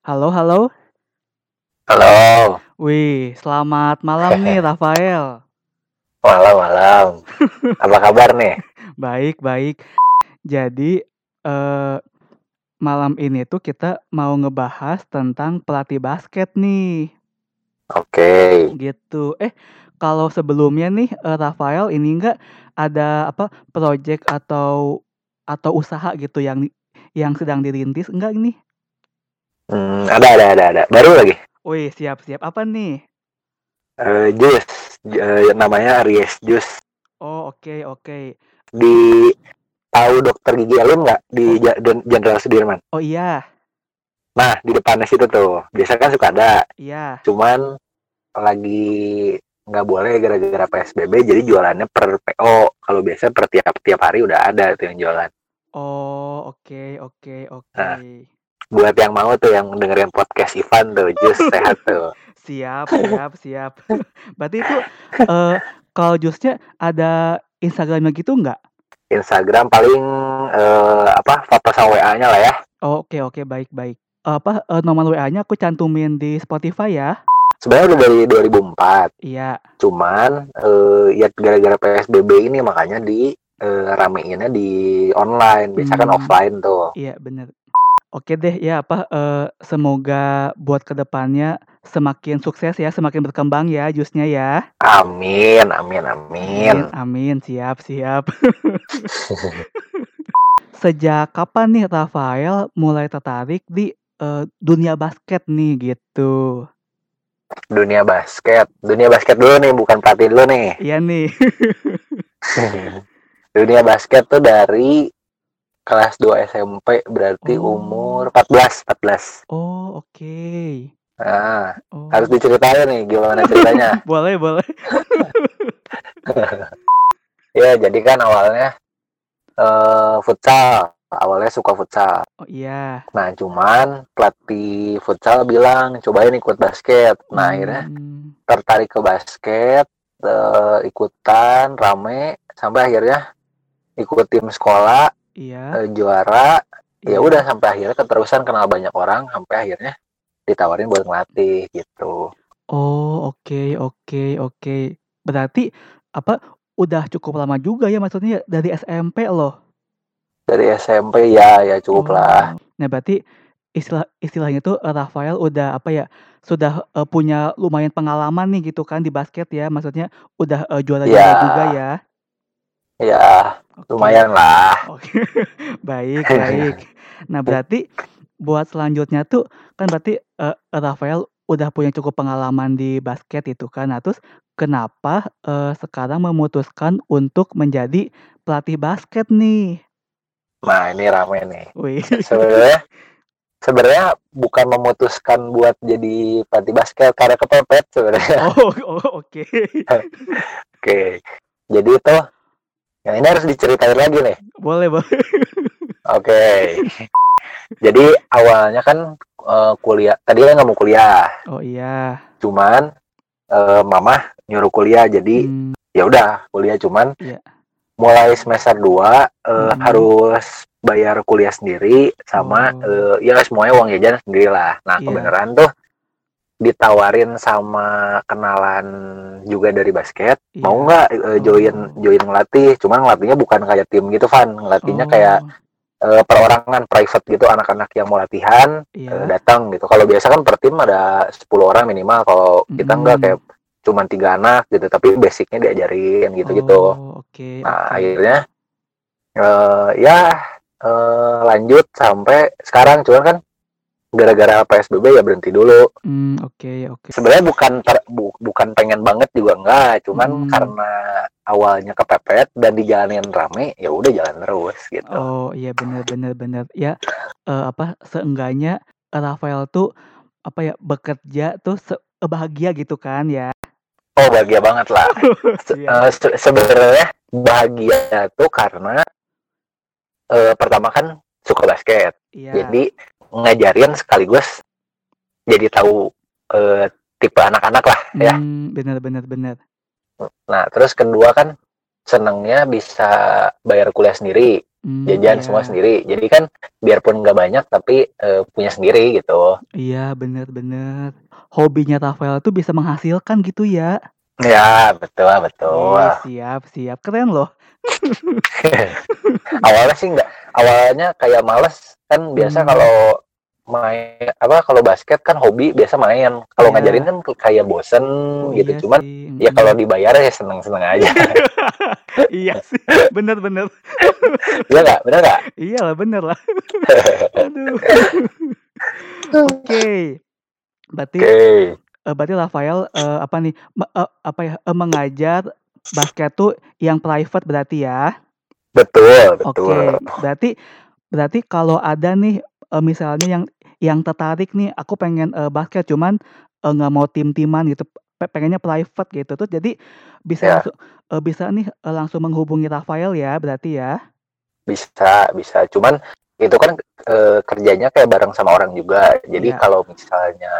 Halo halo. Halo. Wih, selamat malam nih Rafael. Malam malam. Apa kabar nih? Baik baik. Jadi, eee, malam ini tuh kita mau ngebahas tentang pelatih basket nih. Oke. Gitu. Eh, kalau sebelumnya nih, eee, Rafael ini enggak ada apa, project atau atau usaha gitu yang yang sedang dirintis enggak ini? Mmm, ada ada ada ada. Baru lagi. Wih, siap siap. Apa nih? Eee, jus, eee, namanya Aries Jus. Oh, oke oke. Di tahu Dokter Gigi Elun nggak? Di Oh. Jenderal Sudirman. Oh, iya. Nah, di depannya situ tuh. Biasa kan suka ada. Iya. Cuman lagi nggak boleh gara-gara PSBB jadi jualannya per PO. Kalau biasa per tiap tiap hari udah ada tuh yang jualan. Oh, oke oke oke. Nah. Buat yang mau tuh yang dengerin podcast Ivan tuh, Jus sehat tuh. Siap siap siap. Berarti itu, eee, kalau Jusnya ada Instagram-nya gitu nggak? Instagram paling, eee, apa, foto sama WA-nya lah ya. Oh, oke oke, baik baik. Apa, eee, nomor WA-nya aku cantumin di Spotify ya. Sebenarnya udah dari 2004. Iya. Cuman, eee, ya gara-gara PSBB ini makanya di, eee, rameinnya di online. Biasa kan Mmm. offline tuh. Iya, bener. Oke deh, ya apa, eee, semoga buat ke depannya semakin sukses ya, semakin berkembang ya Jusnya ya. Amin amin amin. Amin amin, siap siap. Sejak kapan nih Rafael mulai tertarik di, eee, dunia basket nih, gitu? Dunia basket dunia basket dulu nih, bukan pelatih dulu nih. Iya nih. Dunia basket tuh dari kelas 2 SMP, berarti umur Oh. 14 14. Oh, oke. Nah, harus Oh. diceritain nih gimana ceritanya. Boleh boleh. Ya, jadi kan awalnya, eee, futsal. Awalnya suka futsal. Oh, iya. Nah, cuman pelatih futsal bilang, "Cobain ikut basket." Nah, akhirnya Mmm. tertarik ke basket, eee, ikutan rame, sampai akhirnya ikut tim sekolah, Iya. eee, juara. Ya Iya. udah sampai akhirnya keterusan kenal banyak orang, sampai akhirnya ditawarin buat ngelatih, gitu. Oh, oke oke oke. Berarti apa, udah cukup lama juga ya maksudnya dari SMP loh? Dari SMP ya ya cukuplah. Oh. Nah, berarti istilah istilahnya tuh, Rafael udah apa ya, sudah, eee, punya lumayan pengalaman nih gitu kan di basket ya, maksudnya udah, eee, juara-juara juga Iya. Ya? Oke. lumayanlah. Oke, baik baik. Nah, berarti buat selanjutnya tuh kan berarti, eee, Rafael udah punya cukup pengalaman di basket itu kan. Nah, terus kenapa, eee, sekarang memutuskan untuk menjadi pelatih basket nih? Nah, ini rame nih. Wih. Sebenarnya sebenarnya bukan memutuskan buat jadi pelatih basket, karena kepepet sebenarnya. Oh oh, oke. Oke. Jadi tuh, ya ini harus diceritain lagi nih. Boleh boleh. Oke. Jadi awalnya kan, eee, kuliah tadinya nggak mau kuliah. Oh, iya. Cuman, eee, mama nyuruh kuliah, jadi Mmm. ya udah kuliah. Cuman Iya. mulai semester 2, eee, Mhm. harus bayar kuliah sendiri sama, Oh. eee, ya semuanya uang jajan sendirilah. Nah, Iya. kebenaran tuh ditawarin sama kenalan juga dari basket, mau Iya. nggak, eee, join join ngelatih. Cuman ngelatihnya bukan kayak tim gitu, Van. Ngelatihnya kayak, Oh. eee, perorangan, private gitu, anak-anak yang mau latihan, Iya. datang gitu. Kalau biasa kan per tim ada 10 orang minimal, kalau kita enggak Mhm. kayak cuman 3 anak gitu, tapi basic-nya diajarin gitu-gitu. Oh, oke Nah, akhirnya, eee, ya, eee, lanjut sampai sekarang. Cuman kan gara-gara PSBB ya berhenti dulu. Oke oke. Sebenarnya bukan ter bu bukan pengen banget juga enggak, cuman Mhm. karena awalnya kepepet dan dijalanin rame, ya udah jalan terus gitu. Oh, iya bener bener bener. Ya, eee, apa, seenggaknya Rafael tuh apa ya, bekerja tuh bahagia gitu kan ya? Oh, bahagia banget lah. Se eee, se sebenarnya bahagia tuh karena eee, pertama kan suka basket. Iya. Jadi ngajarin sekaligus jadi tahu, eee, tipe anak-anak lah ya. Mmm, bener bener bener. Nah, terus kedua kan senengnya bisa bayar kuliah sendiri, Mmm, jajan semua iya. sendiri. Jadi kan biarpun nggak banyak tapi, eee, punya sendiri gitu. Iya, bener bener. Hobinya Rafael tuh bisa menghasilkan gitu ya? Iya, betul betul. Ih, siap siap, keren loh. Awalnya sih nggak awalnya kayak males, kan biasa Mmm. kalau main apa, kalau basket kan hobi biasa main, kalau ngajarin Iya. kan kayak bosen Oh, gitu. iya Cuman sih, ya kalau dibayar ya seneng-seneng aja. Iya sih, bener bener. Iya nggak? Bener nggak? Iyalah, bener lah. Aduh. Oke. Berarti, Oke. eee, berarti Rafael, eee, apa nih, eee, apa ya, eee, mengajar basket tuh yang private berarti ya? Betul Oke, betul. berarti berarti kalau ada nih, misalnya yang yang tertarik nih, aku pengen, eee, basket cuman, eee, nggak mau tim-timan gitu, pe pengennya private gitu, terus jadi bisa Iya. langsung eee, bisa nih, eee, langsung menghubungi Rafael ya, berarti ya? Bisa bisa. Cuman itu kan, eee, kerjanya kayak bareng sama orang juga. Jadi Iya. kalau misalnya,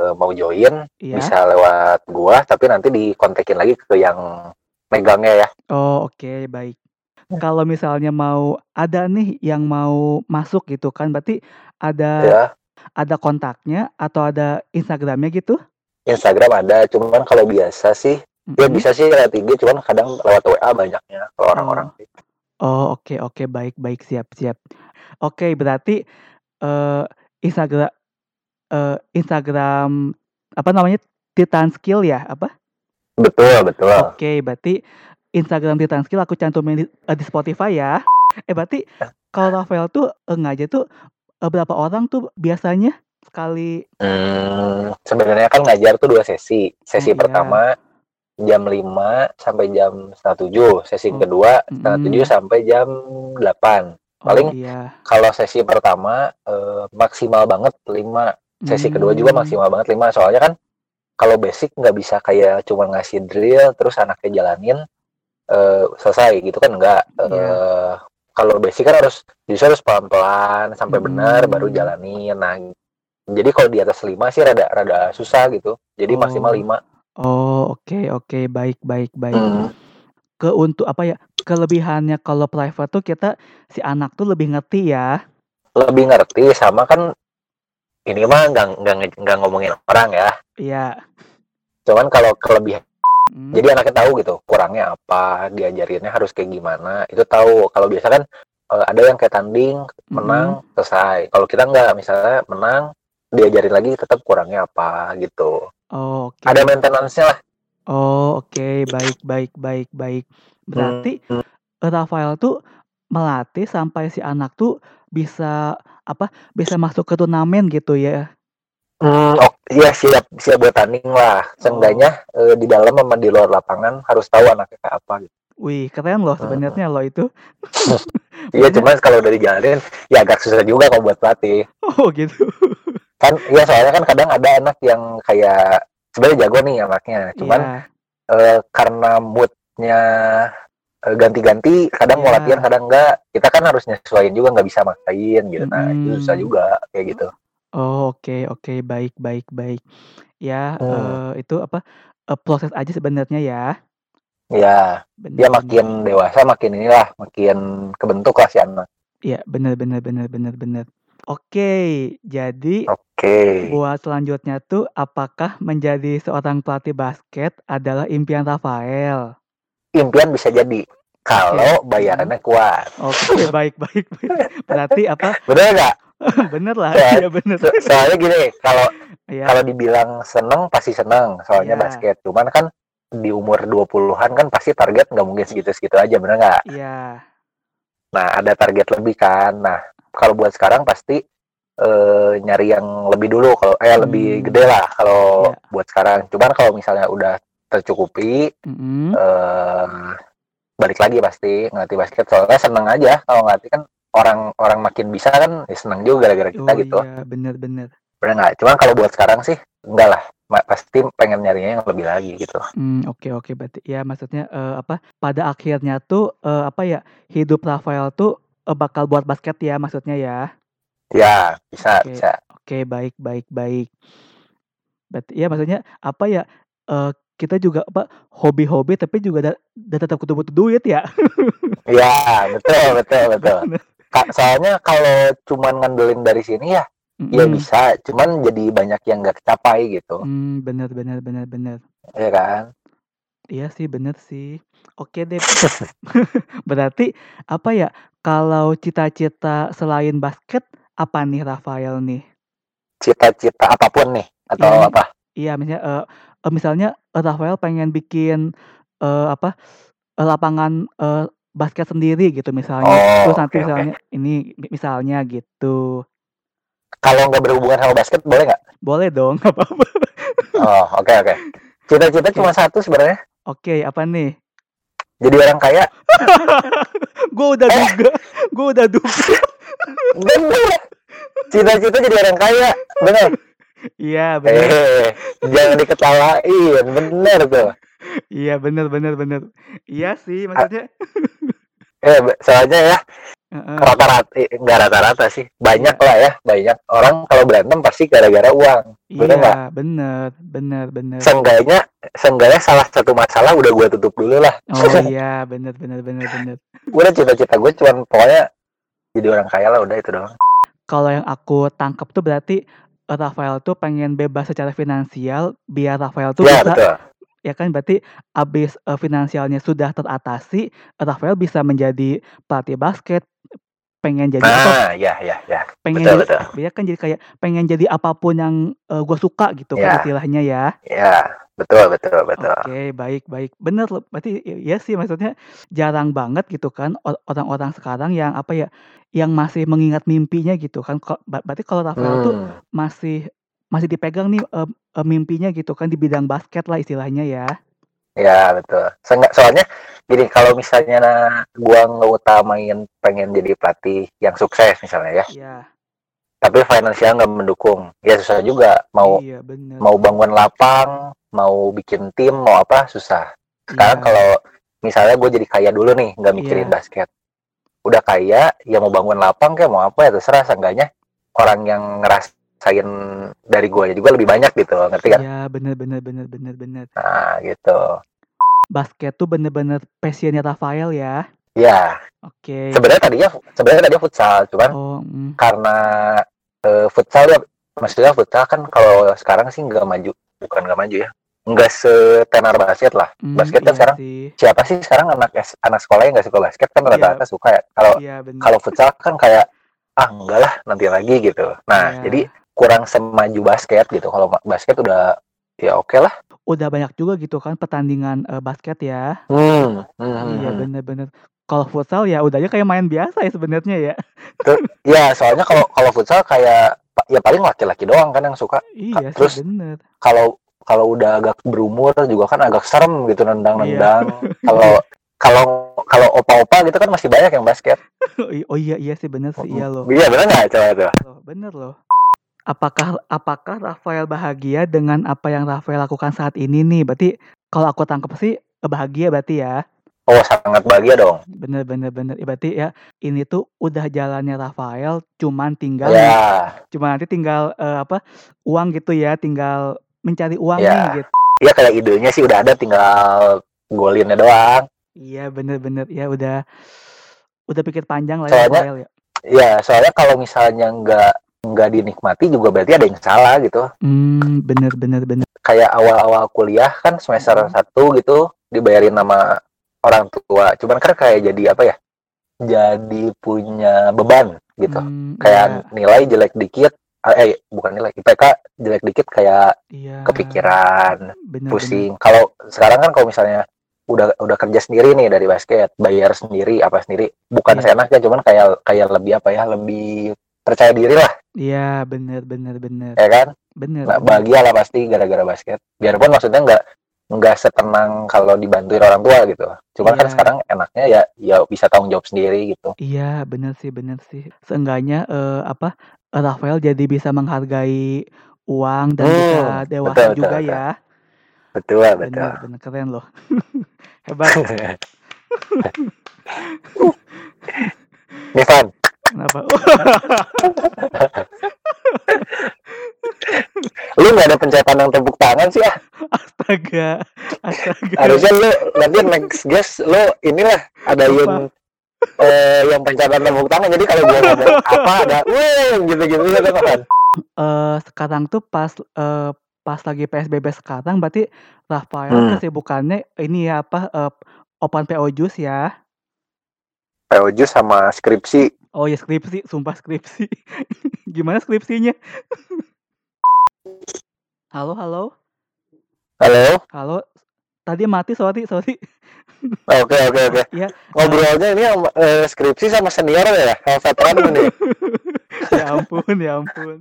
eee, mau join Iya. bisa lewat gua, tapi nanti dikontakin lagi ke yang megangnya ya. Oh, oke, baik. Kalau misalnya mau ada nih yang mau masuk gitu kan, berarti ada Iya. ada kontaknya atau ada Instagram-nya gitu? Instagram ada, cuman kalau biasa sih ya Mhm. bisa sih lewat IG, cuman kadang lewat WA banyaknya kalau orang-orang Oh. sih. Oh, oke oke, baik baik, siap siap. Oke, berarti, eee, Instagra eee, Instagram apa namanya, Titan Skill ya? Apa? Betul betul. Oke, berarti Instagram Titan Skill aku cantumin di eee, di Spotify ya. Eh, berarti kalau Rafael tuh, ngajar tuh, eee, berapa orang tuh biasanya sekali Mmm, sebenarnya kan ngajar tuh 2 sesi. Sesi Oh, iya. pertama jam 5 sampai jam 6.30, sesi Oh, kedua 6.30 mhm. sampai jam 8. Oh, Paling iya. kalau sesi pertama, eee, maksimal banget 5, sesi kedua juga Mmm. maksimal banget 5. Soalnya kan kalau basic nggak bisa kayak cuma ngasih drill terus anaknya jalanin, eee, selesai gitu kan enggak. Iya. Eee, kalau basic kan harus justru harus pelan-pelan sampai benar baru jalanin. Nah, jadi kalau di atas 5 sih rada rada susah gitu. Jadi maksimal Oh. 5. Oh, oke oke, baik baik baik. Mmm. Ke untuk apa ya, kelebihannya kalau private tuh kita si anak tuh lebih ngerti ya? Lebih ngerti sama kan ini mah nggak nggak ngomongin orang ya. Iya. Cuman kalau kelebihan Mmm. jadi anaknya tahu gitu kurangnya apa, diajarinnya harus kayak gimana, itu tahu. Kalau biasa kan, eee, ada yang kayak tanding, menang, Mhm. selesai. Kalau kita nggak, misalnya menang, diajarin lagi tetap kurangnya apa gitu. Oh, Ada oke. maintenance-nya lah. Oh, oke, baik baik baik baik. Berarti, Mhm. eee, Rafael tuh melatih sampai si anak tuh bisa apa, bisa masuk ke turnamen gitu ya? Mmm, ok iya siap siap buat tanding lah. Oh. Seenggaknya, eee, di dalam sama di luar lapangan harus tahu anaknya kayak apa gitu. Wih, keren loh sebenarnya loh itu. Iya, cuman kalau udah dijalanin ya agak susah juga kalau buat pelatih. Oh, gitu. Kan iya, soalnya kan kadang ada anak yang kayak sebenarnya jago nih anaknya, cuman, Iya. eee, karena mood-nya, eee, ganti-ganti, kadang mau latihan, Iya. kadang enggak. Kita kan harus nyesuaiin juga, nggak bisa maksain gitu. Nah, itu susah juga kayak gitu. Oh, oke oke, baik baik baik. Ya, Mmm. eee, itu apa, eee, proses aja sebenarnya ya? Iya. Bener Dia bener. makin dewasa makin inilah, makin kebentuk lah si anak. Iya, bener bener bener bener bener. Oke, jadi Oke. buat selanjutnya tuh apakah menjadi seorang pelatih basket adalah impian Rafael? Impian bisa jadi, Oke, kalau mhm. bayarannya kuat. Oke, baik baik baik. Berarti apa Bener nggak? bener lah, Ya, iya bener. so soalnya gini, kalau Iya. kalau dibilang seneng, pasti seneng, soalnya Iya. basket. Cuman kan di umur 20-an kan pasti target nggak mungkin segitu-segitu aja, bener nggak? Iya. Nah, ada target lebih kan. Nah, kalau buat sekarang pasti, eee, nyari yang lebih dulu kalau eh, lebih Mmm. gede lah kalau Iya. buat sekarang. Cuman kalau misalnya udah tercukupi, Mhm. eee, balik lagi pasti ngelatih basket. Soalnya seneng aja kalau ngelatih kan orang orang makin bisa kan, ya seneng juga gara-gara kita Oh, gitu. iya, bener bener. Bener nggak? Cuman kalau buat sekarang sih enggak lah, pasti pengen nyarinya yang lebih lagi gitu. Mmm, oke oke, berarti ya maksudnya, eee, apa, pada akhirnya tuh, eee, apa ya, hidup Rafael tuh, eee, bakal buat basket ya maksudnya ya? Ya, bisa Oke bisa. oke, baik baik baik. Berarti ya maksudnya, apa ya, eee, kita juga apa hobi-hobi tapi juga da, da tetap butuh duit ya. Iya, betul, betul, betul. Soalnya kalau cuman ngandelin dari sini ya, mm -mm. ya bisa. Cuman jadi banyak yang nggak tercapai gitu. Mm, bener, bener, bener, bener. Iya kan? Iya sih, bener sih. Oke deh. Berarti apa ya? Kalau cita-cita selain basket apa nih Rafael nih? Cita-cita apa pun nih atau Iya, apa? iya misalnya uh, misalnya Rafael pengen bikin uh, apa? Lapangan uh, basket sendiri gitu misalnya. Oh, Terus nanti oke. misalnya ini misalnya gitu. Kalau nggak berhubungan sama basket boleh nggak? Boleh dong, nggak apa-apa. Oh, oke, oke. Cita-cita Oke. cuma satu sebenarnya. Oke, apa nih? Jadi orang kaya. Gue udah Eh. duga, gue udah duga. Bener. Cita-cita jadi orang kaya. Bener. Iya bener, Eh, jangan diketawain. Bener tuh. iya bener bener bener. Iya sih maksudnya. Eh, soalnya ya Heeh. rata-rata, eh, nggak rata-rata sih. Banyak lah ya, banyak. Orang kalau berantem pasti gara-gara uang. Bener nggak? Iya bener bener bener. Seenggaknya, seenggaknya salah satu masalah udah gue tutup dulu lah. Oh iya bener bener bener bener. Udah cita-cita gue cuman pokoknya jadi orang kaya lah udah itu doang. Kalau yang aku tangkap tuh berarti Rafael tuh pengen bebas secara finansial biar Rafael tuh Ya bisa betul. Ya kan berarti abis eh, finansialnya sudah teratasi Rafael bisa menjadi pelatih basket pengen jadi apa Nah, ya ya ya. pengen Betul jadi betul. ya kan jadi kayak pengen jadi apa pun yang gue suka gitu kan Ya. istilahnya ya Ya, betul betul betul. oke baik baik bener loh berarti iya sih maksudnya jarang banget gitu kan or- orang-orang sekarang yang apa ya yang masih mengingat mimpinya gitu kan berarti kalau Rafael tuh Hmm, masih masih dipegang nih eh, eh, mimpinya gitu kan di bidang basket lah istilahnya ya ya betul. Soalnya gini kalau misalnya nah, gua ngeutamain pengen jadi pelatih yang sukses misalnya ya, ya tapi finansial nggak mendukung, ya susah juga. Mau iya bener mau bangun lapang, mau bikin tim, mau apa susah. Sekarang Iya. kalau misalnya gue jadi kaya dulu nih, nggak mikirin Iya. basket, udah kaya, ya mau bangun lapang kayak mau apa ya terserah. Seenggaknya orang yang ngerasain dari gue juga lebih banyak gitu, loh, ngerti kan? Iya bener bener bener bener bener Nah gitu. basket tuh bener-bener passionnya Rafael ya Ya, oke sebenarnya tadinya sebenarnya tadinya futsal, cuman oh mm. karena eh, futsal ya, maksudnya futsal kan kalau sekarang sih nggak maju, bukan nggak maju ya, nggak setenar basket lah. Mm, Basket kan iya sekarang sih. siapa sih sekarang anak anak sekolah yang nggak suka basket kan Iya. rata-rata suka ya. Kalau Iya bener. kalau futsal kan kayak ah enggak lah nanti lagi gitu. Nah Iya. jadi kurang semaju basket gitu. Kalau basket udah ya oke lah. Udah banyak juga gitu kan pertandingan eh, basket ya. Hmm, hmm, Iya hmm. bener-bener. Kalau futsal ya udah aja kayak main biasa ya sebenarnya ya. Ya soalnya kalau kalau futsal kayak ya paling laki-laki doang kan yang suka. Iya terus- bener. Kalau kalau udah agak berumur juga kan agak serem gitu Iya. nendang-nendang. Kalau kalau kalau opa-opa gitu kan masih banyak yang basket. oh iya iya sih bener sih iya loh. Iya benar nggak coba tuh? Loh, Bener loh. Apakah apakah Rafael bahagia dengan apa yang Rafael lakukan saat ini nih? Berarti kalau aku tangkap sih bahagia berarti ya. Oh sangat bahagia dong. Bener bener bener. Ya, berarti ya ini tuh udah jalannya Rafael, cuman tinggal Ya, cuma nanti tinggal eh, apa uang gitu ya, tinggal mencari uang Ya. nih gitu. ya kayak idenya sih udah ada, tinggal golinnya doang. Iya bener-bener ya udah udah pikir panjang lah Soalnya- ya Rafael ya. Ya, soalnya kalau misalnya nggak nggak dinikmati juga berarti ada yang salah gitu. Hmm, bener bener bener. Kayak awal-awal kuliah kan semester Hmm. satu gitu dibayarin sama orang tua. Cuman kan kayak jadi apa ya? Jadi punya beban gitu. Hmm, Kayak nilai jelek dikit, eh bukan nilai IPK jelek dikit kayak iya, iya, kepikiran, bener, pusing. Kalau sekarang kan kalau misalnya udah udah kerja sendiri nih dari basket, bayar sendiri apa sendiri, bukan Iya. seenaknya, cuman kayak kayak lebih apa ya, lebih percaya diri lah. Iya bener bener bener ya kan? bener. Nah, bener. bahagia lah pasti gara-gara basket. Biarpun maksudnya nggak nggak setenang kalau dibantuin orang tua gitu. Cuman kan Iya. sekarang enaknya ya ya bisa tanggung jawab sendiri gitu. Iya bener sih bener sih. Seenggaknya eh, apa Rafael jadi bisa menghargai uang dan Hmm, bisa dewasa betul, betul, juga betul. ya. Betul, betul. Bener bener keren loh. Hebat. Nivan, Kenapa? lu nggak ada pencetakan yang tepuk tangan sih ah? Astaga, astaga. Harusnya lu nanti next guest lu inilah ada yang eh, yang pencatatan tepuk tangan. Jadi kalau gua ngomong apa ada, wih gitu-gitu gitu kan. Eh sekarang tuh pas eh, pas lagi PSBB sekarang berarti Rafael Hmm. kesibukannya ini ya apa eh, open PO Jus ya. PO Jus sama skripsi. Oh ya skripsi, sumpah skripsi. Gimana skripsinya? halo, halo. Halo. Halo. Tadi mati, sorry, sorry. Oke oke oke. Iya. Ngobrolnya ini eh, skripsi sama senior ya, sama veteran ini. ya ampun, ya ampun.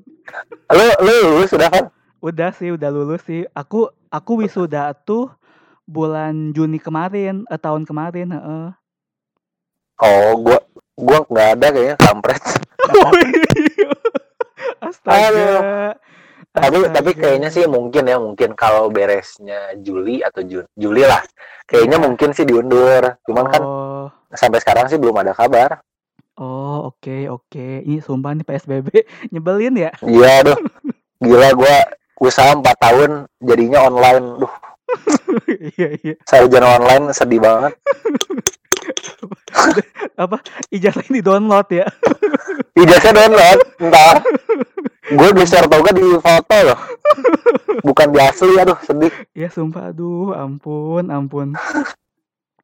Lu lu lulus sudah kan? Udah sih, udah lulus sih. Aku aku wisuda tuh bulan Juni kemarin, eh, tahun kemarin, heeh. Oh, gua gua nggak ada kayaknya kampret. Astaga. Tapi tapi Astaga. kayaknya sih mungkin ya mungkin kalau beresnya Juli atau Jun Juli lah. Kayaknya mungkin sih diundur. Cuman kan Oh, sampai sekarang sih belum ada kabar. oh oke oke. Ini sumpah nih PSBB nyebelin ya. Iya aduh. Gila gua usaha 4 tahun jadinya online. Duh, Iya iya. sarjana online sedih banget. Apa ijazah ini download ya? Ijazah download, entar. Gue geser tau gak di foto loh. Bukan di asli, aduh sedih. Ya sumpah aduh ampun ampun.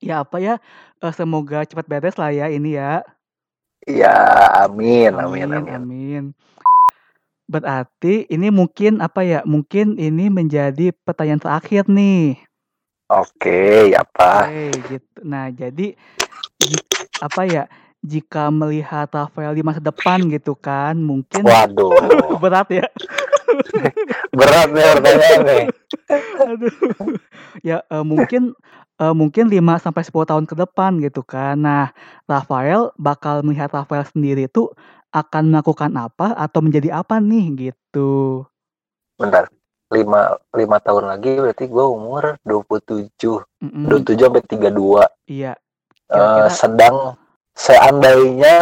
Ya apa ya? eh, semoga cepat beres lah ya ini ya. Ya, amin, amin, amin. amin. Berarti ini mungkin apa ya? Mungkin ini menjadi pertanyaan terakhir nih. Oke, apa? Oke, gitu. Nah, jadi apa ya? Jika melihat Rafael di masa depan gitu kan, mungkin Waduh, berat ya. berat nih pertanyaan nih. Aduh. Ya eh, mungkin eh, mungkin 5 sampai 10 tahun ke depan gitu kan. Nah, Rafael bakal melihat Rafael sendiri tuh akan melakukan apa atau menjadi apa nih gitu. Bentar, lima, lima tahun lagi berarti gue umur 27. Mm-mm. 27 sampai 32. Iya. Eh, Kira-kira sedang seandainya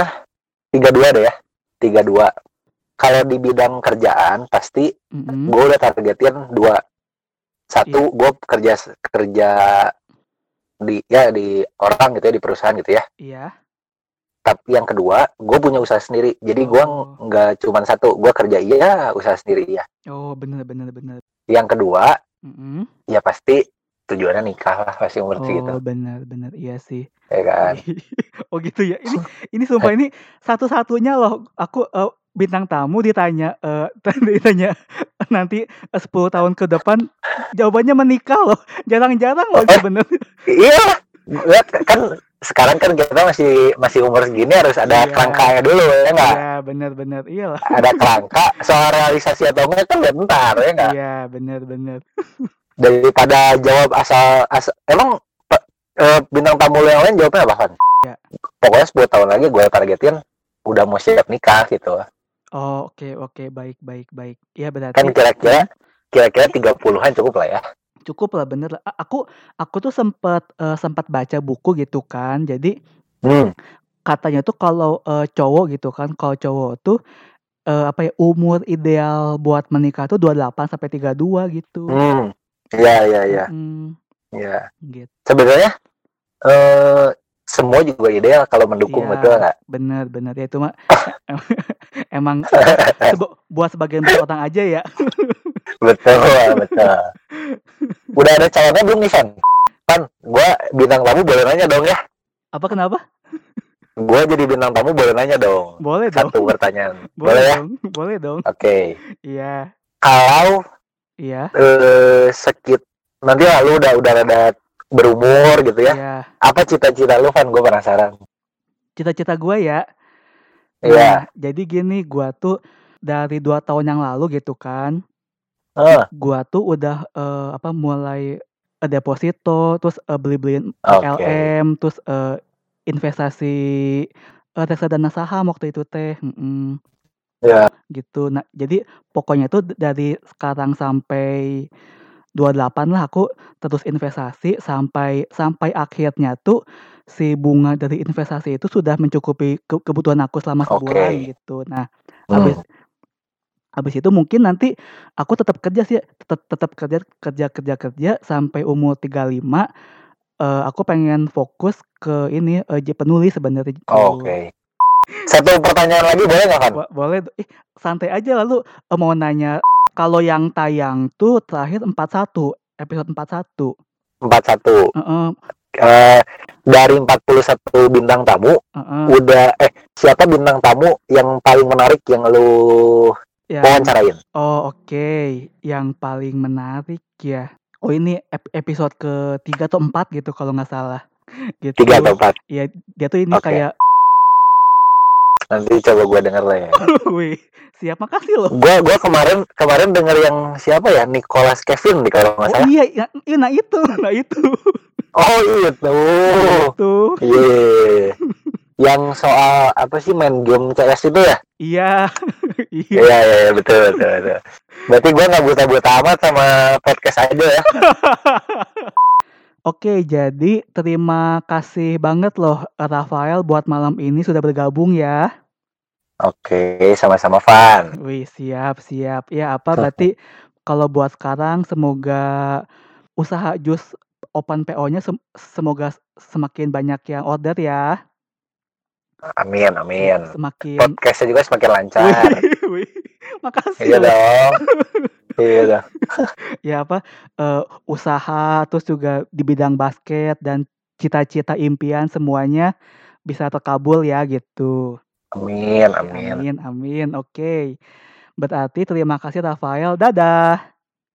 32 deh ya. 32. Kalau di bidang kerjaan pasti mm-mm. gue udah targetin dua. Satu, gue kerja kerja di ya di orang gitu ya di perusahaan gitu ya. Iya. Tapi yang kedua, gue punya usaha sendiri. Jadi gue Oh. nggak cuma satu, gue kerja iya, usaha sendiri iya. Oh, bener bener bener. Yang kedua, Mm-mm. ya pasti tujuannya nikah lah pasti umur Oh, segitu, bener bener. Iya sih. ya kan? Oh gitu ya. Ini ini sumpah ini satu-satunya loh aku eh, bintang tamu ditanya eh ditanya nanti eh, 10 tahun ke depan jawabannya menikah loh. Jarang-jarang loh Eh. sebenarnya. Iya, kan sekarang kan kita masih masih umur segini harus ada Iya. kerangkanya dulu ya nggak? Iya, bener-bener. Iyalah. Ada kerangka, soal realisasi atau enggak kan bentar ya nggak? Iya, bener-bener. Daripada jawab asal, asal emang eh, bintang tamu yang lain jawabnya apa kan? Ya. Pokoknya 10 tahun lagi gue targetin udah mau siap nikah gitu. Oh, oke oke baik baik baik. Iya berarti Kan kira-kira kira-kira 30-an cukup lah ya. Cukup lah bener lah. Aku aku tuh sempat eh, sempat baca buku gitu kan. Jadi Hmm, katanya tuh kalau eh, cowok gitu kan, kalau cowok tuh eh, apa ya umur ideal buat menikah tuh 28 sampai 32 gitu. hmm. Ya, ya, ya, Mm, ya. gitu. Sebenarnya eh semua juga ideal kalau mendukung Iya. betul nggak? Bener bener ya itu mah emang sebo- buat sebagian orang aja ya. Betul, betul. Udah ada calonnya belum nih, Van? Van, gua bintang tamu boleh nanya dong ya? Apa kenapa? Gua jadi bintang tamu boleh nanya dong. Boleh dong. Satu pertanyaan. Boleh Boleh ya? dong. Boleh dong. Oke. Iya. Kalau Iya. eh sekit nanti lah lu udah udah rada berumur gitu ya. Iya. Apa cita-cita lu, Van? Gue penasaran. Cita-cita gue ya. Iya. Nah, jadi gini, gua tuh dari dua tahun yang lalu gitu kan, Eh, gua tuh udah eh, apa mulai eh, deposito, terus eh, beli-beliin Oke. LM, terus eh, investasi eh, reksadana saham waktu itu teh, mm-mm, ya. gitu. Nah, jadi pokoknya tuh dari sekarang sampai 28 lah aku terus investasi sampai sampai akhirnya tuh si bunga dari investasi itu sudah mencukupi ke- kebutuhan aku selama sebulan Oke. gitu. Nah, Hmm. Habis itu mungkin nanti aku tetap kerja sih, tetap tetap kerja kerja kerja kerja sampai umur 35, eee, aku pengen fokus ke ini, jadi penulis sebenarnya gitu. Oke. Satu pertanyaan lagi boleh nggak, Van? Bo boleh, ih santai aja lalu, eee, mau nanya kalau yang tayang tuh terakhir 41, episode 41. 41. Heeh. Eee, dari 41 bintang tamu, Heeh. udah eh, siapa bintang tamu yang paling menarik yang lu Yang wawancarain? oh oke, yang paling menarik ya, oh ini ep episode ke-3 atau 4 gitu kalau nggak salah, gitu. 3 atau 4? Iya, dia tuh ini Oke. kayak Nanti coba gua denger lah ya. Wih, siap, makasih loh. Gua gua kemarin kemarin denger yang siapa ya, Nicholas Kevin nih kalau nggak Oh salah. iya, ya iya, nah itu nah itu. Oh itu. Itu. Iya. Yang soal apa sih main game CS itu ya? Iya. Iya. Iya iya iya, betul betul betul. Berarti gua nggak buta-buta amat sama podcast aja ya. Oke, jadi terima kasih banget loh, Rafael buat malam ini sudah bergabung ya. Oke, sama-sama Van. Wih, siap siap. Ya apa berarti kalau buat sekarang semoga usaha jus open PO-nya sem semoga semakin banyak yang order ya. Amin amin. semakin Podcastnya juga semakin lancar. Wih wih, makasih Iya dong. Iya dong. Ya apa, eee, usaha terus juga di bidang basket dan cita-cita impian semuanya bisa terkabul ya gitu. Amin amin. amin amin, oke. Berarti terima kasih Rafael, dadah.